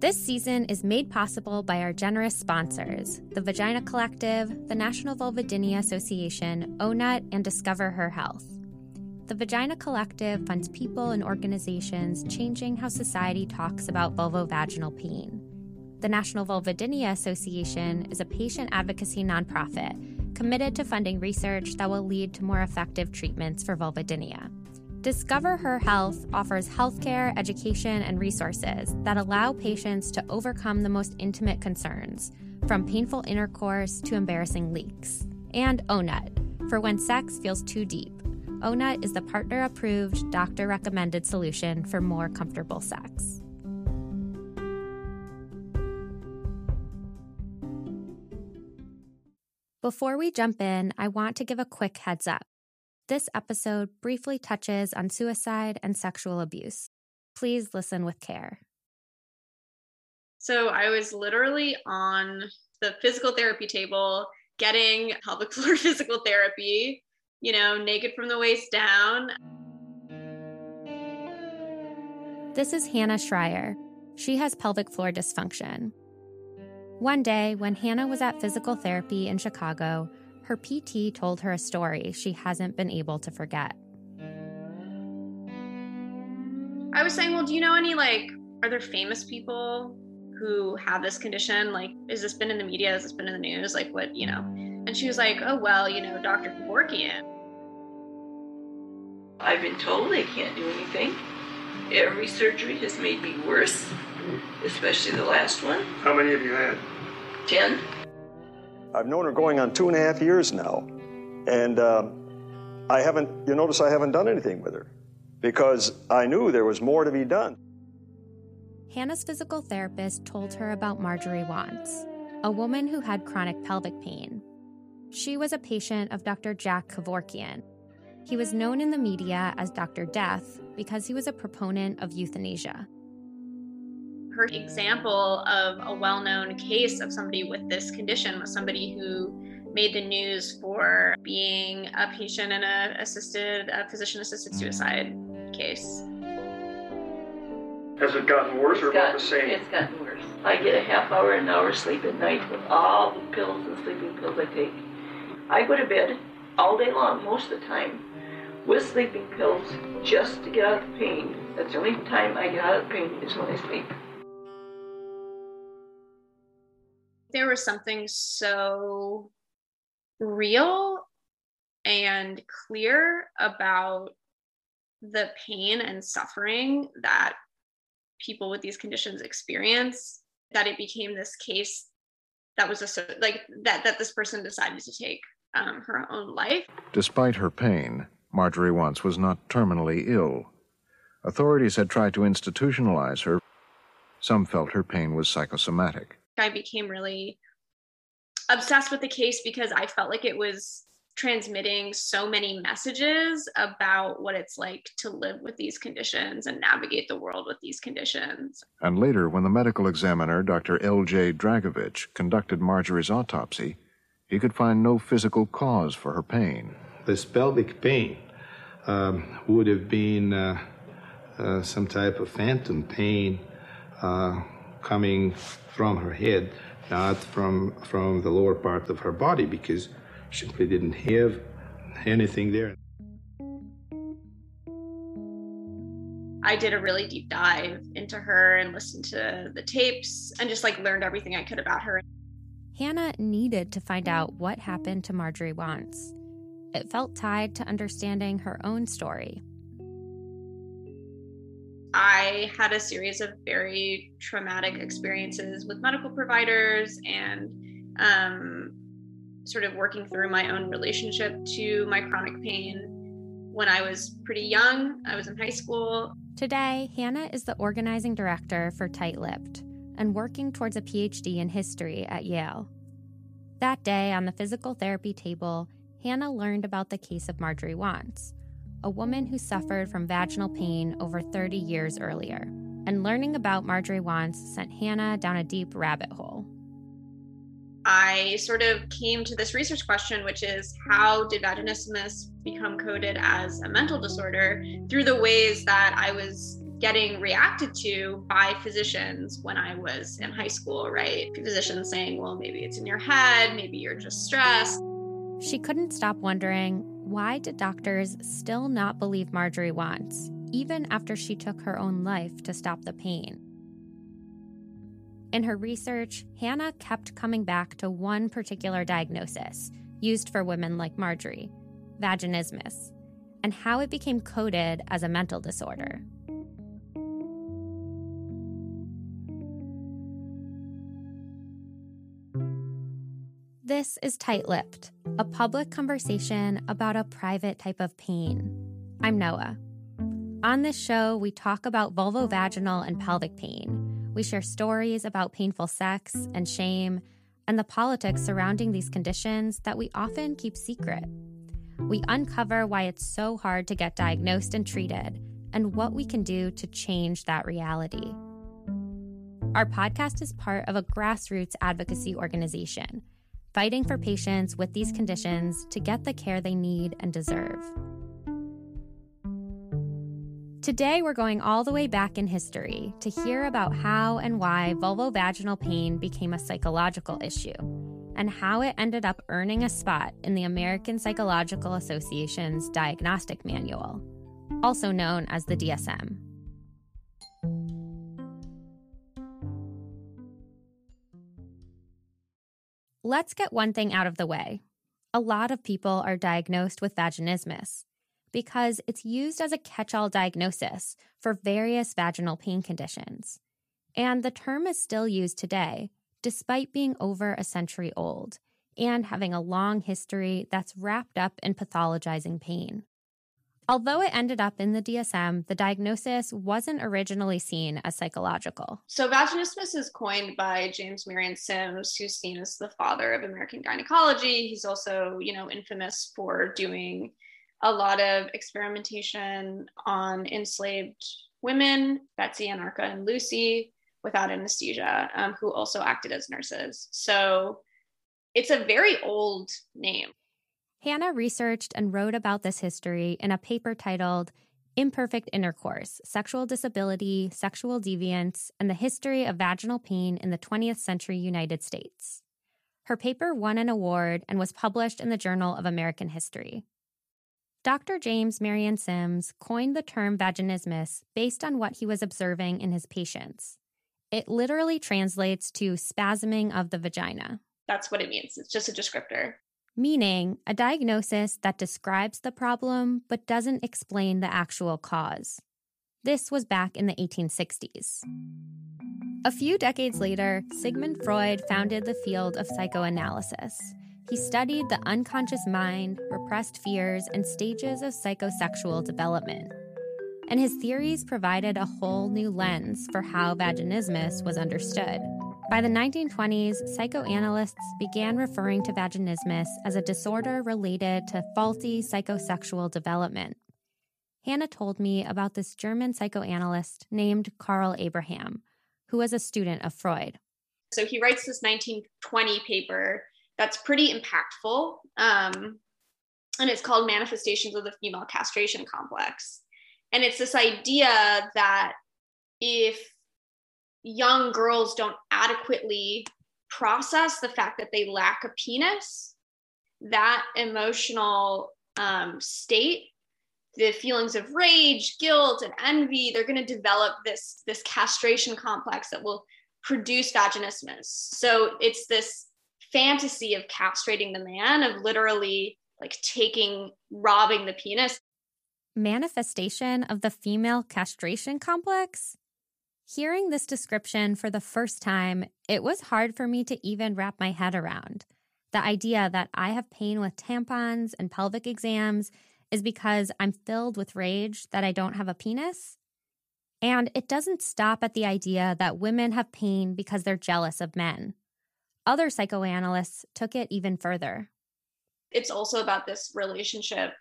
This season is made possible by our generous sponsors the Vagina Collective, the National Vulvodynia Association, Ohnut, and Discover Her Health. The Vagina Collective funds people and organizations changing how society talks about vulvovaginal pain. The National Vulvodynia Association is a patient advocacy nonprofit committed to funding research that will lead to more effective treatments for vulvodynia. Discover Her Health offers healthcare, education, and resources that allow patients to overcome the most intimate concerns, from painful intercourse to embarrassing leaks. And Ohnut, for when sex feels too deep. Ohnut is the partner approved, doctor recommended solution for more comfortable sex. Before we jump in, I want to give a quick heads up. This episode briefly touches on suicide and sexual abuse. Please listen with care. So I was literally on the physical therapy table getting pelvic floor physical therapy, you know, naked from the waist down. This is Hannah Srajer. She has pelvic floor dysfunction. One day, when Hannah was at physical therapy in Chicago, her PT told her a story she hasn't been able to forget. I was saying, well, do you know any, like, are there famous people who have this condition? Like, has this been in the media? Has this been in the news? Like, what, you know? And she was like, oh, well, you know, Dr. Kevorkian. I've been told they can't do anything. Every surgery has made me worse, especially the last one. How many have you had? Ten. I've known her going on two and a half years now, and uh, I haven't. You notice I haven't done anything with her because I knew there was more to be done. Hannah's physical therapist told her about Marjorie Wantz, a woman who had chronic pelvic pain. She was a patient of Dr. Jack Kevorkian. He was known in the media as Dr. Death because he was a proponent of euthanasia her example of a well known case of somebody with this condition was somebody who made the news for being a patient in a assisted a physician assisted mm-hmm. suicide case. Has it gotten worse or about the same? It's gotten worse. I get a half hour, an hour sleep at night with all the pills and sleeping pills I take. I go to bed all day long, most of the time, with sleeping pills just to get out of the pain. That's the only time I get out of pain is when I sleep. There was something so real and clear about the pain and suffering that people with these conditions experience that it became this case that was a like that that this person decided to take um, her own life. Despite her pain marjorie Wantz was not terminally ill. Authorities had tried to institutionalize her. Some felt her pain was psychosomatic I became really obsessed with the case because I felt like it was transmitting so many messages about what it's like to live with these conditions and navigate the world with these conditions. And later, when the medical examiner, Dr. L.J. Dragovic, conducted Marjorie's autopsy, he could find no physical cause for her pain. This pelvic pain um, would have been uh, uh, some type of phantom pain uh, coming from her head, not from from the lower part of her body, because she simply didn't have anything there. I did a really deep dive into her and listened to the tapes and just like learned everything I could about her. Hannah needed to find out what happened to Marjorie Wantz. It felt tied to understanding her own story. I had a series of very traumatic experiences with medical providers and um, sort of working through my own relationship to my chronic pain when I was pretty young. I was in high school. Today, Hannah is the organizing director for Tight Lipped and working towards a PhD in history at Yale. That day on the physical therapy table, Hannah learned about the case of Marjorie Wantz a woman who suffered from vaginal pain over 30 years earlier. And learning about Marjorie Wantz sent Hannah down a deep rabbit hole. I sort of came to this research question, which is how did vaginismus become coded as a mental disorder through the ways that I was getting reacted to by physicians when I was in high school, right? Physicians saying, well, maybe it's in your head, maybe you're just stressed. She couldn't stop wondering why did doctors still not believe Marjorie Wantz, even after she took her own life to stop the pain? In her research, Hannah kept coming back to one particular diagnosis used for women like Marjorie vaginismus, and how it became coded as a mental disorder. This is Tight Lipped, a public conversation about a private type of pain. I'm Noah. On this show, we talk about vulvovaginal and pelvic pain. We share stories about painful sex and shame and the politics surrounding these conditions that we often keep secret. We uncover why it's so hard to get diagnosed and treated and what we can do to change that reality. Our podcast is part of a grassroots advocacy organization fighting for patients with these conditions to get the care they need and deserve. Today, we're going all the way back in history to hear about how and why vulvovaginal pain became a psychological issue and how it ended up earning a spot in the American Psychological Association's Diagnostic Manual, also known as the DSM. Let's get one thing out of the way. A lot of people are diagnosed with vaginismus because it's used as a catch all diagnosis for various vaginal pain conditions. And the term is still used today, despite being over a century old and having a long history that's wrapped up in pathologizing pain. Although it ended up in the DSM, the diagnosis wasn't originally seen as psychological. So, vaginismus is coined by James Marion Sims, who's seen as the father of American gynecology. He's also, you know, infamous for doing a lot of experimentation on enslaved women, Betsy, Anarcha, and Lucy, without anesthesia, um, who also acted as nurses. So, it's a very old name. Hannah researched and wrote about this history in a paper titled Imperfect Intercourse Sexual Disability, Sexual Deviance, and the History of Vaginal Pain in the 20th Century United States. Her paper won an award and was published in the Journal of American History. Dr. James Marion Sims coined the term vaginismus based on what he was observing in his patients. It literally translates to spasming of the vagina. That's what it means. It's just a descriptor meaning a diagnosis that describes the problem but doesn't explain the actual cause. This was back in the 1860s. A few decades later, Sigmund Freud founded the field of psychoanalysis. He studied the unconscious mind, repressed fears, and stages of psychosexual development. And his theories provided a whole new lens for how vaginismus was understood. By the 1920s, psychoanalysts began referring to vaginismus as a disorder related to faulty psychosexual development. Hannah told me about this German psychoanalyst named Karl Abraham, who was a student of Freud. So he writes this 1920 paper that's pretty impactful. Um, and it's called Manifestations of the Female Castration Complex. And it's this idea that if young girls don't adequately process the fact that they lack a penis, that emotional um, state, the feelings of rage, guilt, and envy, they're going to develop this, this castration complex that will produce vaginismus. So it's this fantasy of castrating the man, of literally like taking, robbing the penis. Manifestation of the female castration complex? Hearing this description for the first time, it was hard for me to even wrap my head around. The idea that I have pain with tampons and pelvic exams is because I'm filled with rage that I don't have a penis. And it doesn't stop at the idea that women have pain because they're jealous of men. Other psychoanalysts took it even further. It's also about this relationship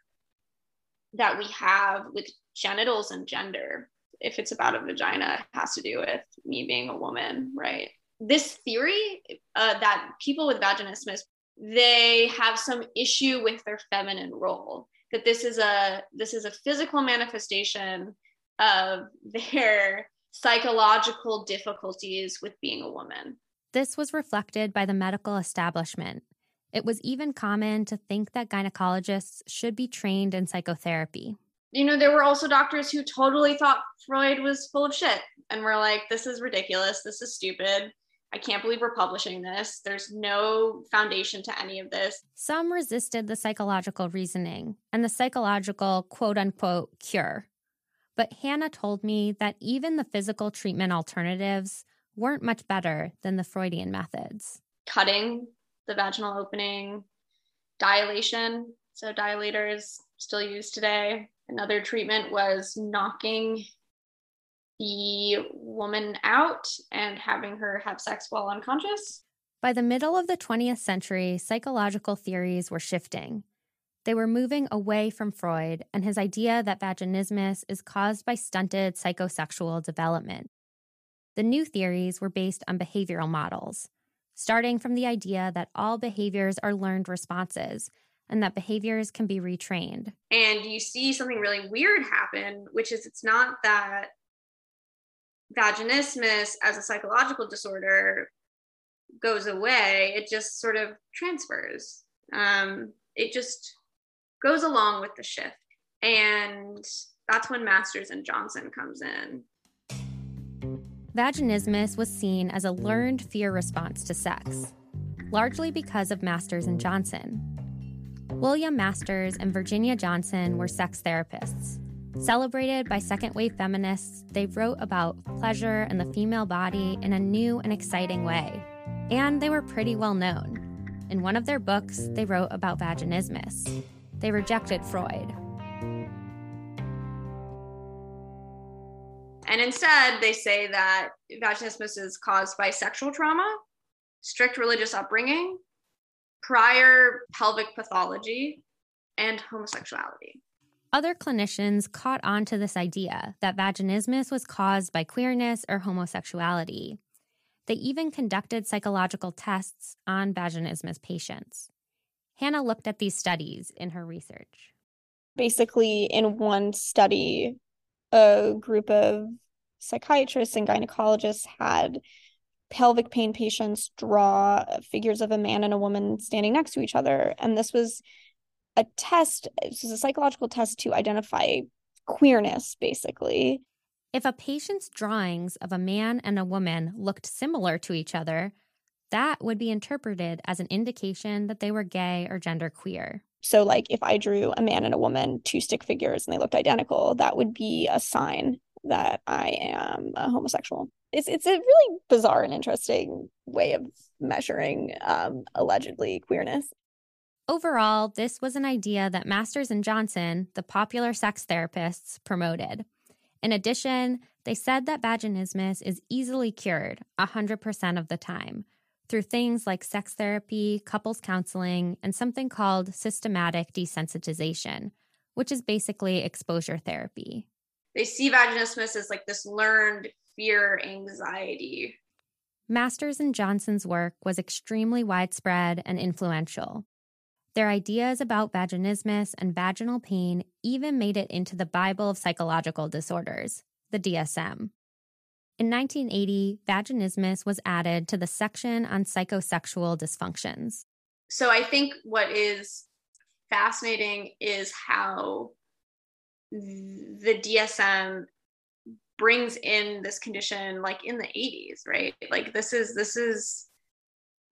that we have with genitals and gender if it's about a vagina, it has to do with me being a woman, right? This theory uh, that people with vaginismus they have some issue with their feminine role that this is a this is a physical manifestation of their psychological difficulties with being a woman. This was reflected by the medical establishment. It was even common to think that gynecologists should be trained in psychotherapy. You know, there were also doctors who totally thought Freud was full of shit and were like, this is ridiculous. This is stupid. I can't believe we're publishing this. There's no foundation to any of this. Some resisted the psychological reasoning and the psychological quote unquote cure. But Hannah told me that even the physical treatment alternatives weren't much better than the Freudian methods. Cutting the vaginal opening, dilation, so dilators still used today. Another treatment was knocking the woman out and having her have sex while unconscious. By the middle of the 20th century, psychological theories were shifting. They were moving away from Freud and his idea that vaginismus is caused by stunted psychosexual development. The new theories were based on behavioral models, starting from the idea that all behaviors are learned responses and that behaviors can be retrained. And you see something really weird happen, which is it's not that vaginismus as a psychological disorder goes away, it just sort of transfers. Um, it just goes along with the shift. And that's when Masters and Johnson comes in. Vaginismus was seen as a learned fear response to sex, largely because of Masters and Johnson. William Masters and Virginia Johnson were sex therapists Celebrated by second wave feminists, they wrote about pleasure and the female body in a new and exciting way. And they were pretty well known. In one of their books, they wrote about vaginismus. They rejected Freud. And instead, they say that vaginismus is caused by sexual trauma, strict religious upbringing, prior pelvic pathology, and homosexuality. Other clinicians caught on to this idea that vaginismus was caused by queerness or homosexuality. They even conducted psychological tests on vaginismus patients. Hannah looked at these studies in her research. Basically, in one study, a group of psychiatrists and gynecologists had pelvic pain patients draw figures of a man and a woman standing next to each other. And this was a test, this was a psychological test to identify queerness, basically. If a patient's drawings of a man and a woman looked similar to each other, that would be interpreted as an indication that they were gay or genderqueer. So, like if I drew a man and a woman, two stick figures, and they looked identical, that would be a sign that I am a homosexual. It's it's a really bizarre and interesting way of measuring um, allegedly queerness. Overall, this was an idea that Masters and Johnson, the popular sex therapists, promoted. In addition, they said that vaginismus is easily cured 100% of the time through things like sex therapy, couples counseling, and something called systematic desensitization, which is basically exposure therapy. They see vaginismus as like this learned fear anxiety. Masters and Johnson's work was extremely widespread and influential. Their ideas about vaginismus and vaginal pain even made it into the Bible of Psychological Disorders, the DSM. In 1980, vaginismus was added to the section on psychosexual dysfunctions. So I think what is fascinating is how the DSM brings in this condition like in the 80s, right? Like this is this is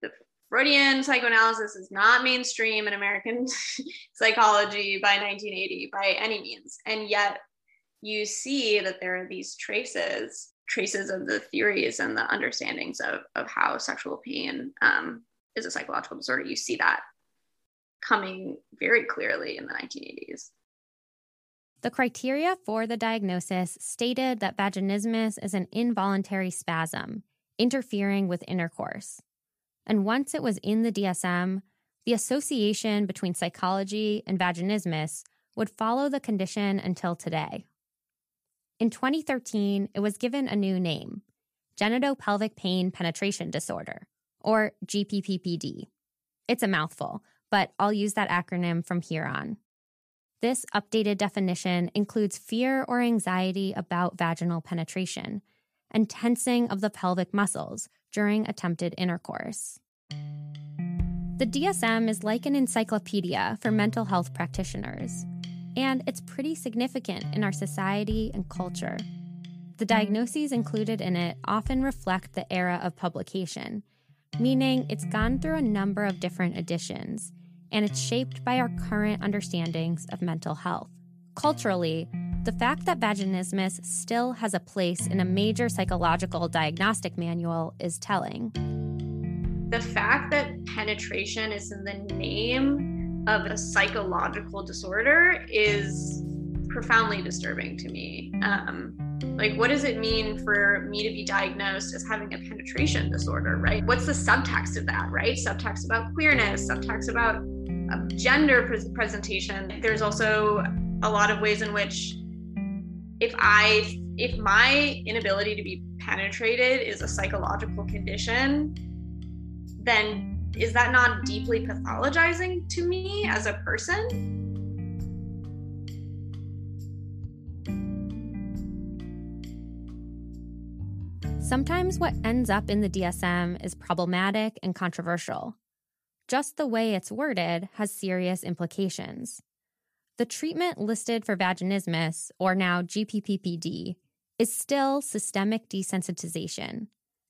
the Freudian psychoanalysis is not mainstream in American psychology by 1980 by any means. And yet you see that there are these traces, traces of the theories and the understandings of, of how sexual pain um, is a psychological disorder. You see that coming very clearly in the 1980s. The criteria for the diagnosis stated that vaginismus is an involuntary spasm interfering with intercourse. And once it was in the DSM, the association between psychology and vaginismus would follow the condition until today. In 2013, it was given a new name genitopelvic pain penetration disorder, or GPPPD. It's a mouthful, but I'll use that acronym from here on. This updated definition includes fear or anxiety about vaginal penetration and tensing of the pelvic muscles during attempted intercourse. The DSM is like an encyclopedia for mental health practitioners, and it's pretty significant in our society and culture. The diagnoses included in it often reflect the era of publication, meaning it's gone through a number of different editions, and it's shaped by our current understandings of mental health. Culturally, the fact that vaginismus still has a place in a major psychological diagnostic manual is telling. The fact that penetration is in the name of a psychological disorder is profoundly disturbing to me. Um, like, what does it mean for me to be diagnosed as having a penetration disorder, right? What's the subtext of that, right? Subtext about queerness, subtext about gender pre- presentation. There's also a lot of ways in which if I if my inability to be penetrated is a psychological condition, then is that not deeply pathologizing to me as a person? Sometimes what ends up in the DSM is problematic and controversial. Just the way it's worded has serious implications. The treatment listed for vaginismus, or now GPPPD, is still systemic desensitization,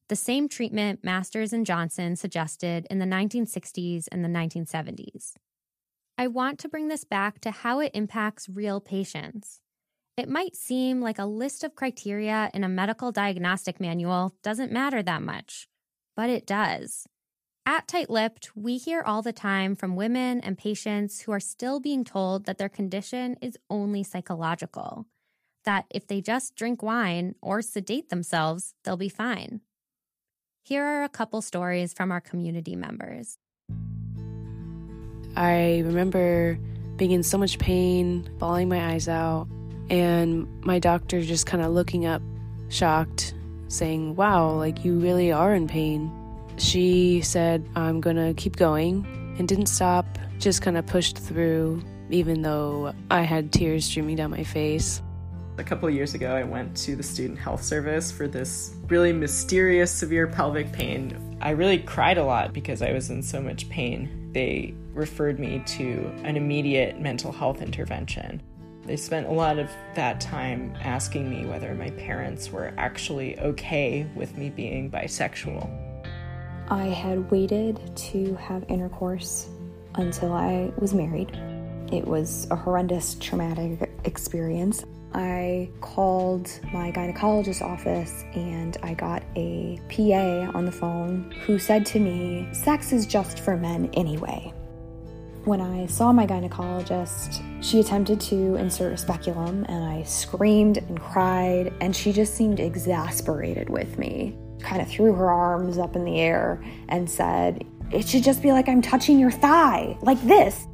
the same treatment Masters and Johnson suggested in the 1960s and the 1970s. I want to bring this back to how it impacts real patients. It might seem like a list of criteria in a medical diagnostic manual doesn't matter that much, but it does. At Tight Lipped, we hear all the time from women and patients who are still being told that their condition is only psychological, that if they just drink wine or sedate themselves, they'll be fine. Here are a couple stories from our community members. I remember being in so much pain, bawling my eyes out, and my doctor just kind of looking up, shocked, saying, Wow, like you really are in pain. She said, I'm gonna keep going, and didn't stop, just kind of pushed through, even though I had tears streaming down my face. A couple years ago, I went to the student health service for this really mysterious severe pelvic pain. I really cried a lot because I was in so much pain. They referred me to an immediate mental health intervention. They spent a lot of that time asking me whether my parents were actually okay with me being bisexual. I had waited to have intercourse until I was married. It was a horrendous traumatic experience. I called my gynecologist's office and I got a PA on the phone who said to me, Sex is just for men anyway. When I saw my gynecologist, she attempted to insert a speculum and I screamed and cried, and she just seemed exasperated with me. Kind of threw her arms up in the air and said, It should just be like I'm touching your thigh, like this.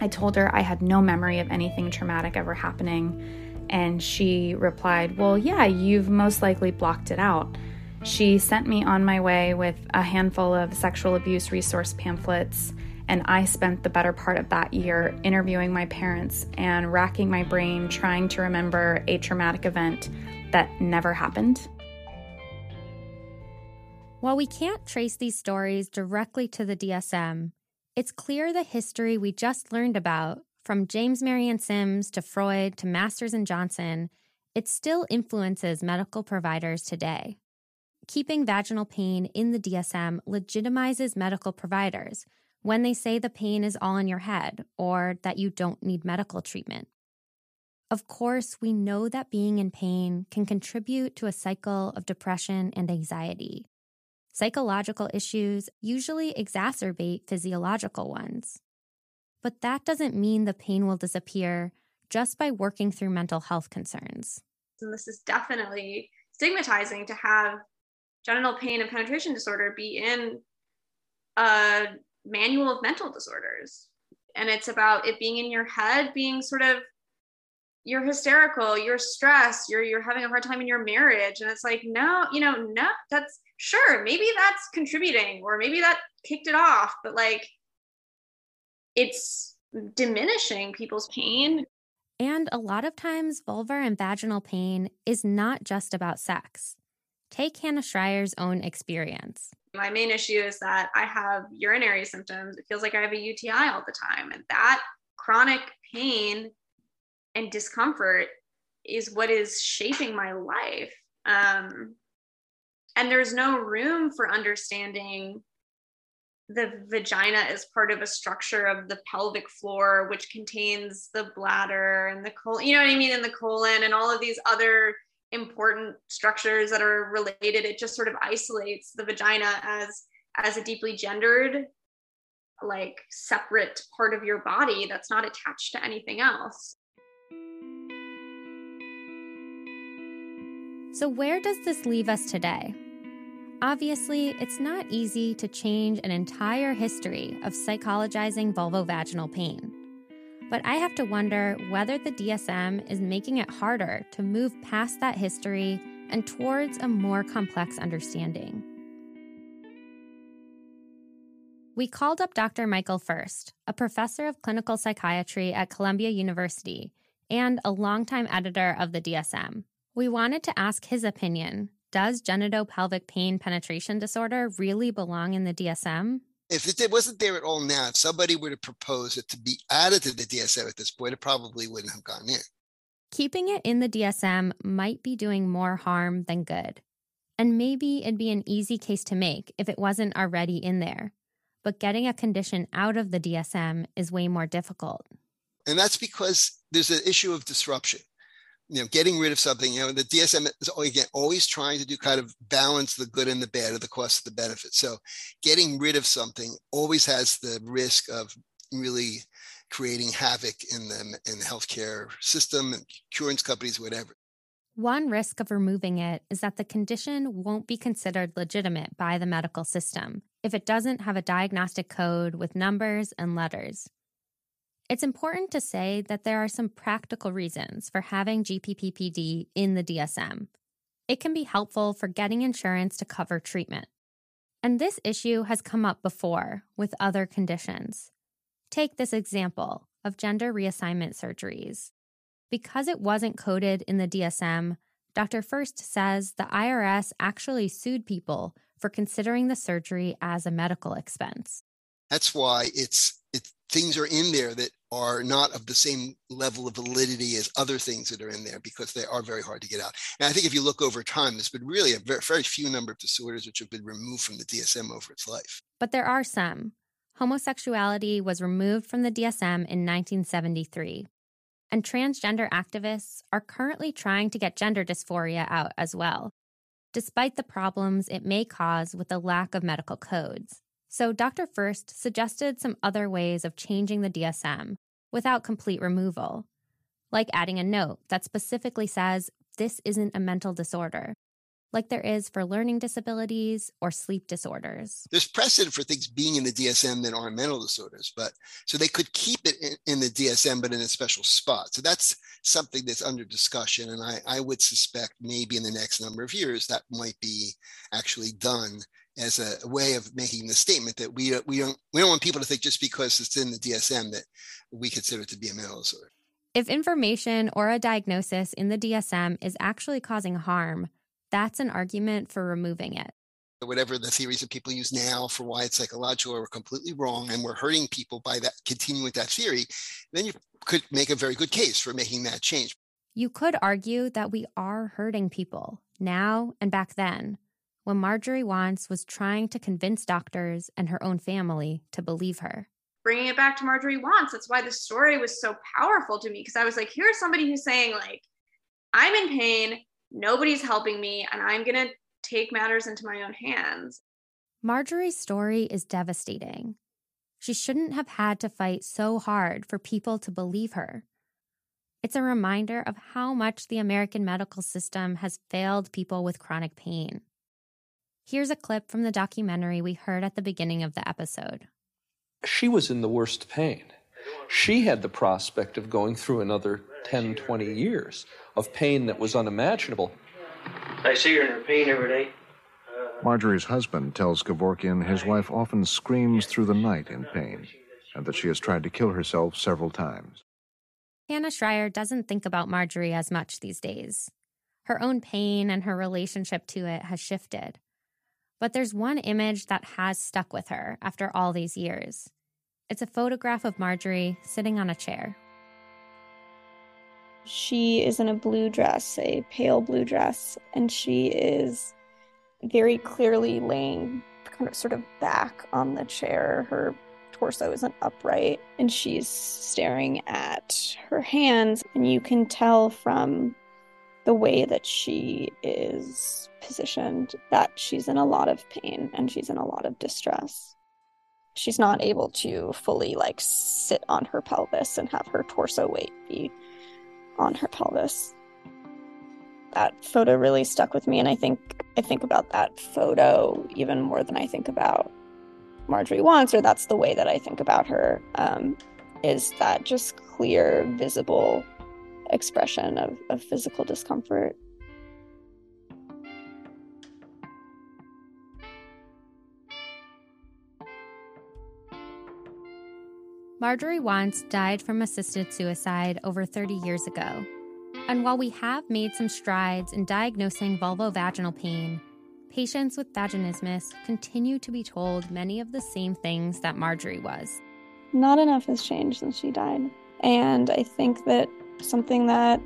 I told her I had no memory of anything traumatic ever happening, and she replied, Well, yeah, you've most likely blocked it out. She sent me on my way with a handful of sexual abuse resource pamphlets and I spent the better part of that year interviewing my parents and racking my brain trying to remember a traumatic event that never happened. While we can't trace these stories directly to the DSM, it's clear the history we just learned about, from James Marion Sims to Freud to Masters and Johnson, it still influences medical providers today. Keeping vaginal pain in the DSM legitimizes medical providers when they say the pain is all in your head or that you don't need medical treatment. Of course, we know that being in pain can contribute to a cycle of depression and anxiety. Psychological issues usually exacerbate physiological ones. But that doesn't mean the pain will disappear just by working through mental health concerns. And this is definitely stigmatizing to have genital pain and penetration disorder be in a manual of mental disorders and it's about it being in your head being sort of you're hysterical you're stressed you're you're having a hard time in your marriage and it's like no you know no that's sure maybe that's contributing or maybe that kicked it off but like it's diminishing people's pain. And a lot of times, vulvar and vaginal pain is not just about sex. Take Hannah Srajer's own experience. My main issue is that I have urinary symptoms. It feels like I have a UTI all the time. And that chronic pain and discomfort is what is shaping my life. Um, and there's no room for understanding the vagina is part of a structure of the pelvic floor, which contains the bladder and the colon, you know what I mean, and the colon and all of these other important structures that are related. It just sort of isolates the vagina as as a deeply gendered, like separate part of your body that's not attached to anything else. So, where does this leave us today? Obviously, it's not easy to change an entire history of psychologizing vulvovaginal pain. But I have to wonder whether the DSM is making it harder to move past that history and towards a more complex understanding. We called up Dr. Michael First, a professor of clinical psychiatry at Columbia University and a longtime editor of the DSM. We wanted to ask his opinion does genitopelvic pain penetration disorder really belong in the DSM? If it wasn't there at all now, if somebody were to propose it to be added to the DSM at this point, it probably wouldn't have gone in. Keeping it in the DSM might be doing more harm than good. And maybe it'd be an easy case to make if it wasn't already in there. But getting a condition out of the DSM is way more difficult. And that's because there's an issue of disruption you know, getting rid of something, you know, the DSM is again always trying to do kind of balance the good and the bad or the cost of the benefit. So getting rid of something always has the risk of really creating havoc in the in the healthcare system and insurance companies, whatever. One risk of removing it is that the condition won't be considered legitimate by the medical system if it doesn't have a diagnostic code with numbers and letters. It's important to say that there are some practical reasons for having GPPPD in the DSM. It can be helpful for getting insurance to cover treatment. And this issue has come up before with other conditions. Take this example of gender reassignment surgeries. Because it wasn't coded in the DSM, Dr. First says the IRS actually sued people for considering the surgery as a medical expense. That's why it's it, things are in there that are not of the same level of validity as other things that are in there because they are very hard to get out. And I think if you look over time, there's been really a very, very few number of disorders which have been removed from the DSM over its life. But there are some. Homosexuality was removed from the DSM in 1973. And transgender activists are currently trying to get gender dysphoria out as well, despite the problems it may cause with the lack of medical codes. So Dr. First suggested some other ways of changing the DSM without complete removal, like adding a note that specifically says this isn't a mental disorder, like there is for learning disabilities or sleep disorders. There's precedent for things being in the DSM that aren't mental disorders, but so they could keep it in, in, the DSM, but in a special spot. So that's something that's under discussion. And I, I would suspect maybe in the next number of years that might be actually done as a way of making the statement that we we don't we don't want people to think just because it's in the DSM that we consider it to be a mental disorder. If information or a diagnosis in the DSM is actually causing harm, that's an argument for removing it. Whatever the theories that people use now for why it's psychological are completely wrong, and we're hurting people by that continuing with that theory, then you could make a very good case for making that change. You could argue that we are hurting people now and back then when Marjorie Wantz was trying to convince doctors and her own family to believe her. Bringing it back to Marjorie Wantz, that's why the story was so powerful to me because I was like, here's somebody who's saying, like, I'm in pain, nobody's helping me, and I'm going to take matters into my own hands. Marjorie's story is devastating. She shouldn't have had to fight so hard for people to believe her. It's a reminder of how much the American medical system has failed people with chronic pain. Here's a clip from the documentary we heard at the beginning of the episode. She was in the worst pain. She had the prospect of going through another 10, 20 years of pain that was unimaginable. I see her in her pain every day. Marjorie's husband tells Kevorkian his wife often screams through the night in pain, and that she has tried to kill herself several times. Hannah Srajer doesn't think about Marjorie as much these days. Her own pain and her relationship to it has shifted. But there's one image that has stuck with her after all these years. It's a photograph of Marjorie sitting on a chair. She is in a blue dress, a pale blue dress, and she is very clearly laying kind of sort of back on the chair. Her torso isn't upright, and she's staring at her hands, and you can tell from the way that she is positioned that she's in a lot of pain and she's in a lot of distress. She's not able to fully like sit on her pelvis and have her torso weight be on her pelvis. That photo really stuck with me and I think I think about that photo even more than I think about Marjorie Wantz or that's the way that I think about her um, is that just clear visible expression of, of physical discomfort. Marjorie Wantz died from assisted suicide over 30 years ago. And while we have made some strides in diagnosing vulvovaginal pain, patients with vaginismus continue to be told many of the same things that Marjorie was. Not enough has changed since she died. And I think that something that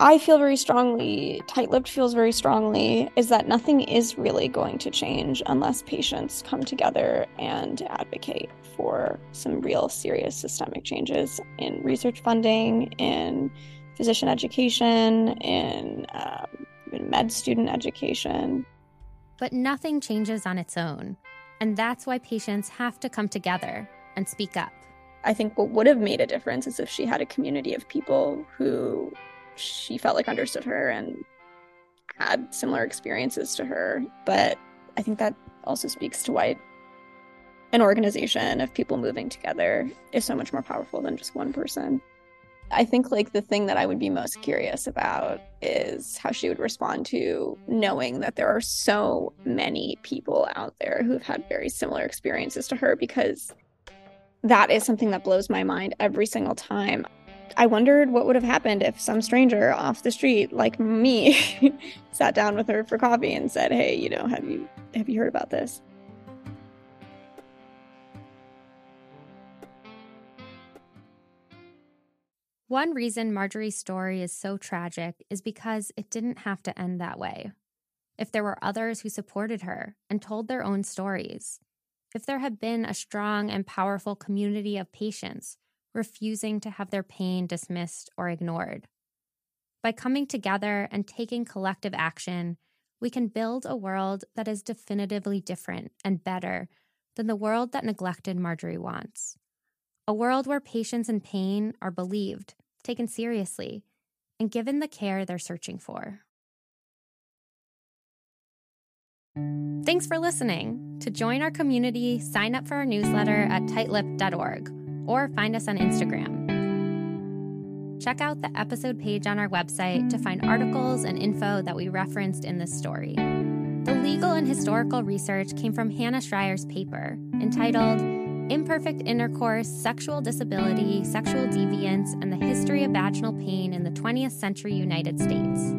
I feel very strongly, Tight Lipped feels very strongly, is that nothing is really going to change unless patients come together and advocate for some real serious systemic changes in research funding, in physician education, in, um, in med student education. But nothing changes on its own. And that's why patients have to come together and speak up. I think what would have made a difference is if she had a community of people who she felt like understood her and had similar experiences to her. But I think that also speaks to why an organization of people moving together is so much more powerful than just one person. I think like the thing that I would be most curious about is how she would respond to knowing that there are so many people out there who've had very similar experiences to her because that is something that blows my mind every single time. I wondered what would have happened if some stranger off the street like me sat down with her for coffee and said, "Hey, you know, have you have you heard about this?" One reason Marjorie's story is so tragic is because it didn't have to end that way. If there were others who supported her and told their own stories, if there had been a strong and powerful community of patients refusing to have their pain dismissed or ignored. By coming together and taking collective action, we can build a world that is definitively different and better than the world that neglected Marjorie Wantz. A world where patients in pain are believed, taken seriously, and given the care they're searching for. Thanks for listening. To join our community, sign up for our newsletter at tightlipped.org or find us on Instagram. Check out the episode page on our website to find articles and info that we referenced in this story. The legal and historical research came from Hannah Srajer's paper entitled Imperfect Intercourse, Sexual Disability, Sexual Deviance, and the History of Vaginal Pain in the 20th Century United States.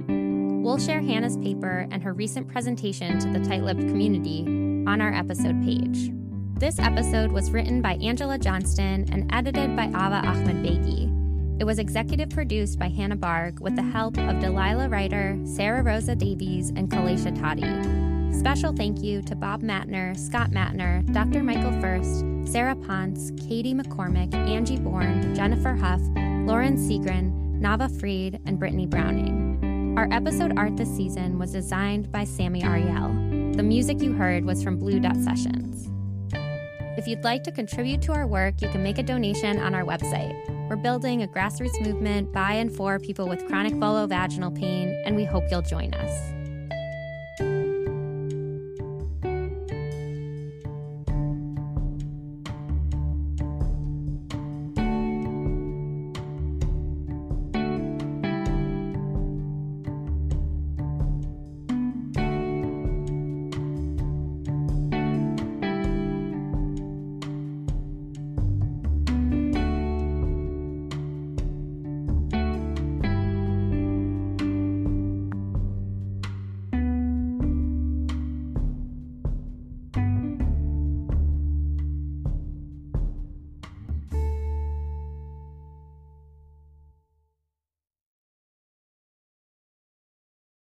We'll share Hannah's paper and her recent presentation to the tight lipped community on our episode page. This episode was written by Angela Johnston and edited by Ava Ahmed Begi. It was executive produced by Hannah Barg with the help of Delilah Ryder, Sarah Rosa Davies, and Kalaisha Toddy. Special thank you to Bob Matner, Scott Matner, Dr. Michael First, Sarah Ponce, Katie McCormick, Angie Bourne, Jennifer Huff, Lauren Segrin, Nava Freed, and Brittany Browning. Our episode art this season was designed by Sammy Ariel. The music you heard was from Blue Dot Sessions. If you'd like to contribute to our work, you can make a donation on our website. We're building a grassroots movement by and for people with chronic vulvovaginal pain, and we hope you'll join us.